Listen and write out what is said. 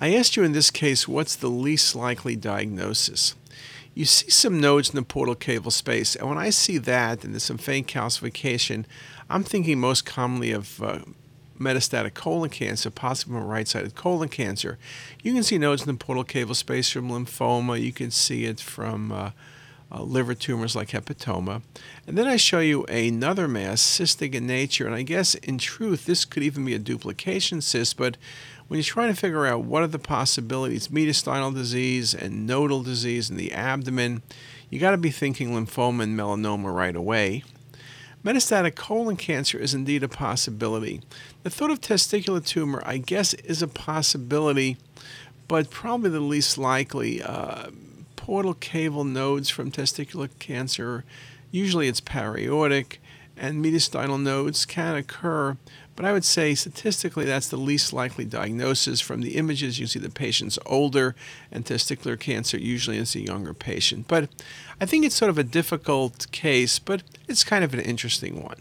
I asked you in this case what's the least likely diagnosis. You see some nodes in the portal caval space, and when I see that and there's some faint calcification, I'm thinking most commonly of uh, metastatic colon cancer, possibly from right sided colon cancer. You can see nodes in the portal caval space from lymphoma, you can see it from uh, uh, liver tumors like hepatoma. And then I show you another mass, cystic in nature, and I guess in truth this could even be a duplication cyst, but when you're trying to figure out what are the possibilities, mediastinal disease and nodal disease in the abdomen, you got to be thinking lymphoma and melanoma right away. Metastatic colon cancer is indeed a possibility. The thought of testicular tumor, I guess, is a possibility, but probably the least likely. Uh, portal caval nodes from testicular cancer, usually it's para-aortic, and mediastinal nodes can occur, but I would say statistically that's the least likely diagnosis. From the images, you see the patient's older, and testicular cancer usually is a younger patient. But I think it's sort of a difficult case, but it's kind of an interesting one.